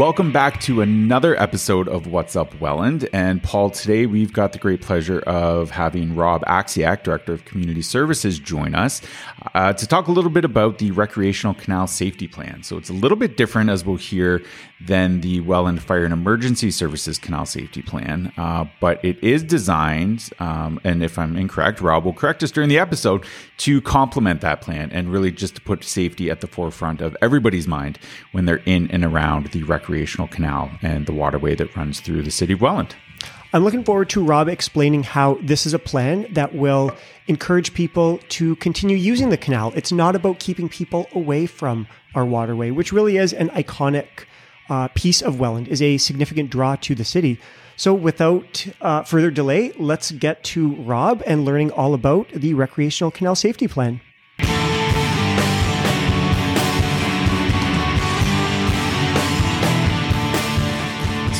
welcome back to another episode of What's Up Welland. And Paul, today we've got the great pleasure of having Rob Axiak, Director of Community Services, join us uh, to talk a little bit about the Recreational Canal Safety Plan. So it's a little bit different, as we'll hear, than the Welland Fire and Emergency Services Canal Safety Plan, uh, but it is designed, um, and if I'm incorrect, Rob will correct us during the episode, to complement that plan and really just to put safety at the forefront of everybody's mind when they're in and around the recreational canal and the waterway that runs through the city of Welland. I'm looking forward to Rob explaining how this is a plan that will encourage people to continue using the canal. It's not about keeping people away from our waterway, which really is an iconic uh, piece of Welland, is a significant draw to the city. So, without uh, further delay, let's get to Rob and learning all about the Recreational Canal Safety Plan.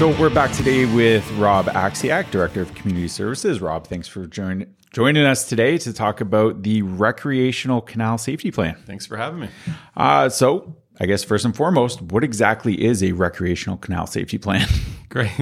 So we're back today with Rob Axiak, Director of Community Services. Rob, thanks for join, joining us today to talk about the Recreational Canal Safety Plan. Thanks for having me. Uh, so I guess first and foremost, what exactly is a recreational canal safety plan? Great.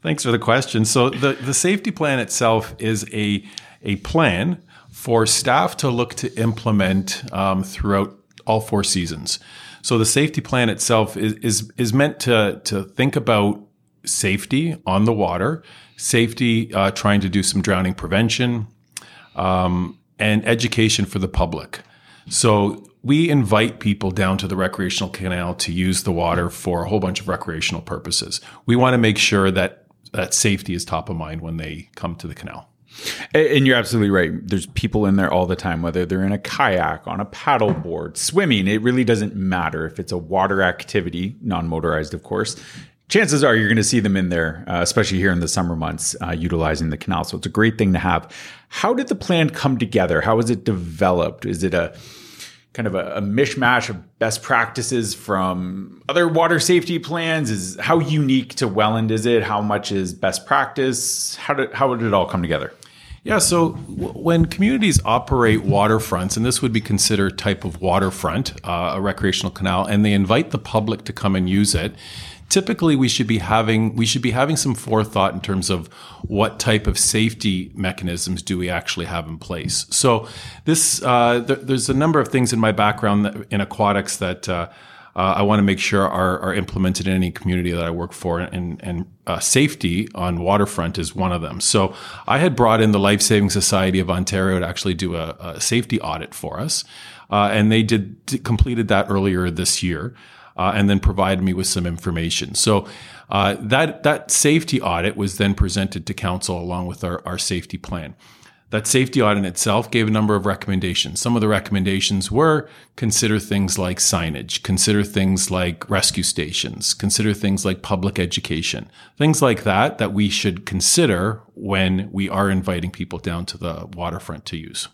Thanks for the question. So the, the safety plan itself is a, a plan for staff to look to implement um, throughout all four seasons. So the safety plan itself is, is, is meant to, to think about safety on the water, safety, uh, trying to do some drowning prevention, um, and education for the public. So we invite people down to the recreational canal to use the water for a whole bunch of recreational purposes. We want to make sure that that safety is top of mind when they come to the canal. And you're absolutely right. There's people in there all the time, whether they're in a kayak, on a paddleboard, swimming. It really doesn't matter if it's a water activity, non motorized, of course chances are you're going to see them in there, uh, especially here in the summer months, uh, utilizing the canal. So it's a great thing to have. How did the plan come together? How was it developed? Is it a kind of a, a mishmash of best practices from other water safety plans? Is how unique to Welland is it? How much is best practice? How did how did it all come together? Yeah, so w- when communities operate waterfronts, and this would be considered type of waterfront, uh, a recreational canal, and they invite the public to come and use it, typically we should be having we should be having some forethought in terms of what type of safety mechanisms do we actually have in place. So this uh, th- there's a number of things in my background that, in aquatics that. Uh, uh, I want to make sure are, are, implemented in any community that I work for, and, and uh, safety on waterfront is one of them. So I had brought in the Life Saving Society of Ontario to actually do a, a safety audit for us, uh, and they did completed that earlier this year uh, and then provided me with some information. So uh, that that safety audit was then presented to council along with our, our safety plan. That safety audit itself gave a number of recommendations. Some of the recommendations were consider things like signage, consider things like rescue stations, consider things like public education, things like that that we should consider when we are inviting people down to the waterfront to use.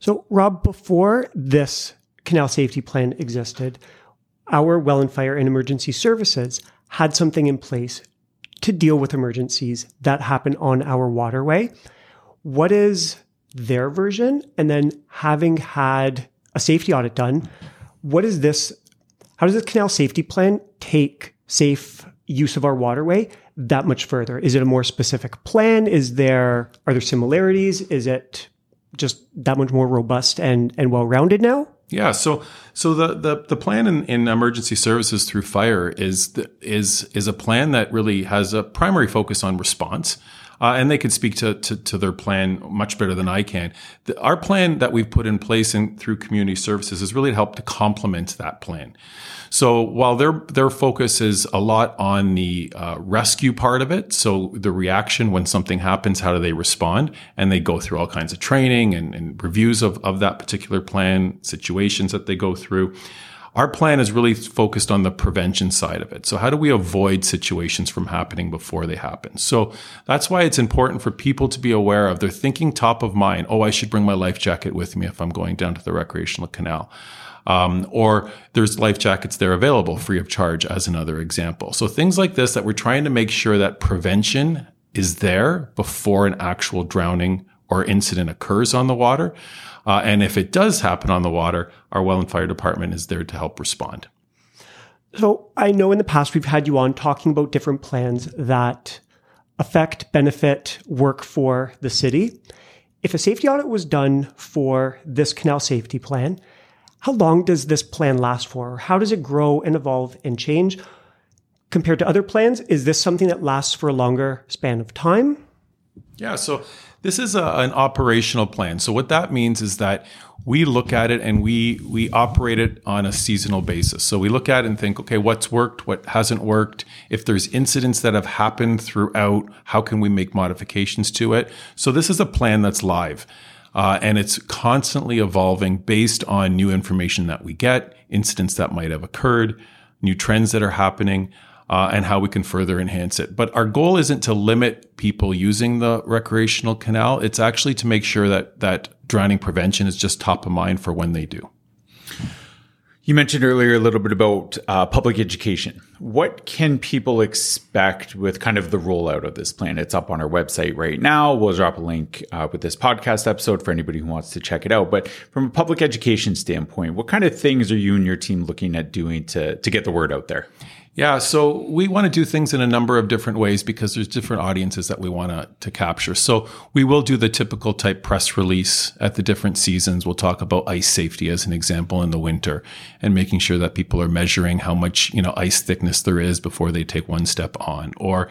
So, Rob, before this canal safety plan existed, our Welland Fire and Emergency Services had something in place to deal with emergencies that happen on our waterway. What is their version? And then having had a safety audit done, what is this? How does this canal safety plan take safe use of our waterway that much further? Is it a more specific plan? Is there are there similarities? Is it just that much more robust and, and well rounded now? Yeah, so so the the, the plan in, in emergency services through fire is the, is is a plan that really has a primary focus on response. Uh, and they could speak to, to, to, their plan much better than I can. The, our plan that we've put in place in, through community services is really to help to complement that plan. So while their their focus is a lot on the uh, rescue part of it, so the reaction when something happens, how do they respond, and they go through all kinds of training and, and reviews of of that particular plan, situations that they go through. Our plan is really focused on the prevention side of it. So how do we avoid situations from happening before they happen? So that's why it's important for people to be aware of. They're thinking top of mind. Oh, I should bring my life jacket with me if I'm going down to the recreational canal. Um, or there's life jackets there available free of charge as another example. So things like this that we're trying to make sure that prevention is there before an actual drowning or incident occurs on the water. Uh, and if it does happen on the water, our Welland Fire Department is there to help respond. So I know in the past we've had you on talking about different plans that affect, benefit, work for the city. If a safety audit was done for this canal safety plan, how long does this plan last for? How does it grow and evolve and change? Compared to other plans, is this something that lasts for a longer span of time? Yeah, so this is a, an operational plan. So what that means is that we look at it and we we operate it on a seasonal basis. So we look at it and think, okay, what's worked, what hasn't worked. If there's incidents that have happened throughout, how can we make modifications to it? So this is a plan that's live. Uh, and it's constantly evolving based on new information that we get, incidents that might have occurred, new trends that are happening uh, and how we can further enhance it. But our goal isn't to limit people using the recreational canal. It's actually to make sure that that drowning prevention is just top of mind for when they do. You mentioned earlier a little bit about uh, public education. What can people expect with kind of the rollout of this plan? It's up on our website right now. We'll drop a link uh, with this podcast episode for anybody who wants to check it out. But from a public education standpoint, what kind of things are you and your team looking at doing to to get the word out there? Yeah, so we want to do things in a number of different ways because there's different audiences that we want to, to capture. So we will do the typical type press release at the different seasons. We'll talk about ice safety as an example in the winter and making sure that people are measuring how much, you know, ice thickness there is before they take one step on or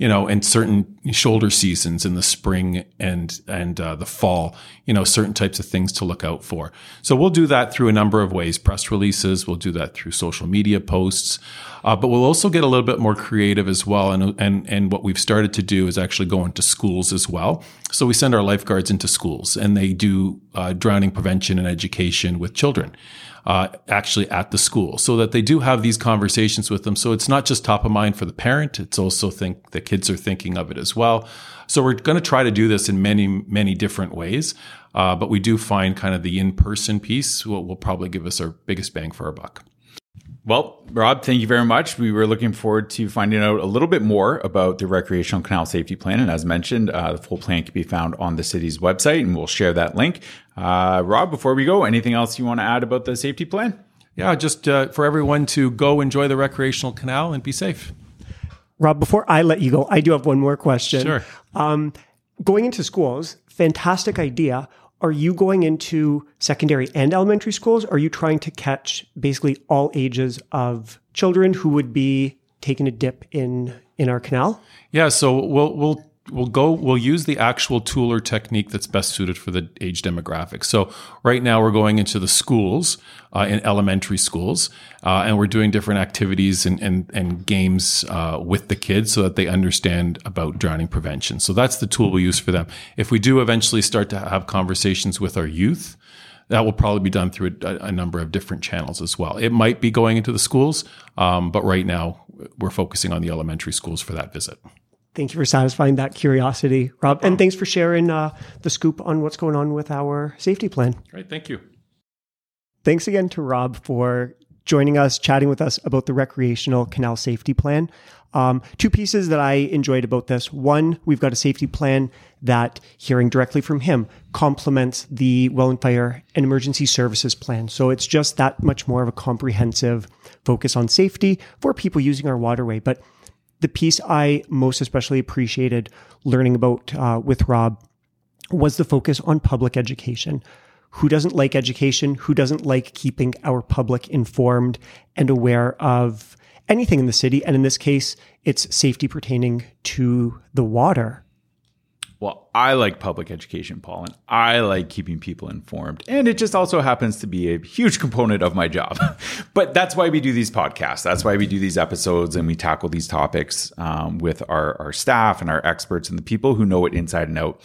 you know, in certain shoulder seasons in the spring and and uh, the fall, you know, certain types of things to look out for. So we'll do that through a number of ways: press releases. We'll do that through social media posts, uh, but we'll also get a little bit more creative as well. And and and what we've started to do is actually go into schools as well. So we send our lifeguards into schools, and they do uh, drowning prevention and education with children uh, actually at the school so that they do have these conversations with them. So it's not just top of mind for the parent. It's also think the kids are thinking of it as well. So we're going to try to do this in many, many different ways. Uh, but we do find kind of the in-person piece will, will probably give us our biggest bang for our buck. Well, Rob, thank you very much. We were looking forward to finding out a little bit more about the recreational canal safety plan. And as mentioned, uh, the full plan can be found on the city's website, and we'll share that link. Uh, Rob, before we go, anything else you want to add about the safety plan? Yeah, just uh, for everyone to go enjoy the recreational canal and be safe. Rob, before I let you go, I do have one more question. Sure. Um, going into schools, fantastic idea are you going into secondary and elementary schools? Are you trying to catch basically all ages of children who would be taking a dip in in our canal? Yeah, so we'll we'll we'll go we'll use the actual tool or technique that's best suited for the age demographic. So right now we're going into the schools uh, in elementary schools uh, and we're doing different activities and, and, and games uh, with the kids so that they understand about drowning prevention. So that's the tool we use for them. If we do eventually start to have conversations with our youth that will probably be done through a, a number of different channels as well. It might be going into the schools um, but right now we're focusing on the elementary schools for that visit Thank you for satisfying that curiosity, Rob. And thanks for sharing uh, the scoop on what's going on with our safety plan. Great. Thank you. Thanks again to Rob for joining us, chatting with us about the recreational canal safety plan. Um, two pieces that I enjoyed about this. One, we've got a safety plan that, hearing directly from him, complements the Welland Fire and Emergency Services plan. So it's just that much more of a comprehensive focus on safety for people using our waterway. But the piece I most especially appreciated learning about uh, with Rob was the focus on public education. Who doesn't like education? Who doesn't like keeping our public informed and aware of anything in the city? And in this case, it's safety pertaining to the water. Well, I like public education, Paul, and I like keeping people informed. And it just also happens to be a huge component of my job. but that's why we do these podcasts. That's why we do these episodes and we tackle these topics um, with our, our staff and our experts and the people who know it inside and out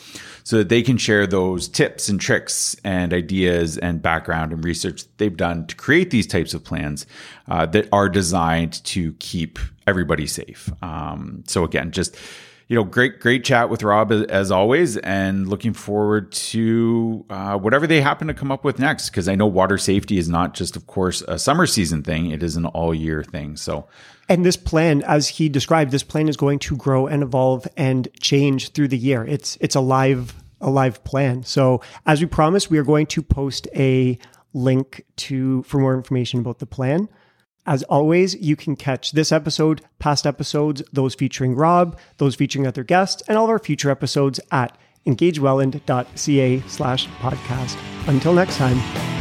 so that they can share those tips and tricks and ideas and background and research they've done to create these types of plans uh, that are designed to keep everybody safe. Um, so, again, just you know, great, great chat with Rob as always, and looking forward to uh, whatever they happen to come up with next. Because I know water safety is not just, of course, a summer season thing; it is an all year thing. So, and this plan, as he described, this plan is going to grow and evolve and change through the year. It's it's a live a live plan. So, as we promised, we are going to post a link to for more information about the plan. As always, you can catch this episode, past episodes, those featuring Rob, those featuring other guests, and all of our future episodes at engagewelland.ca slash podcast. Until next time.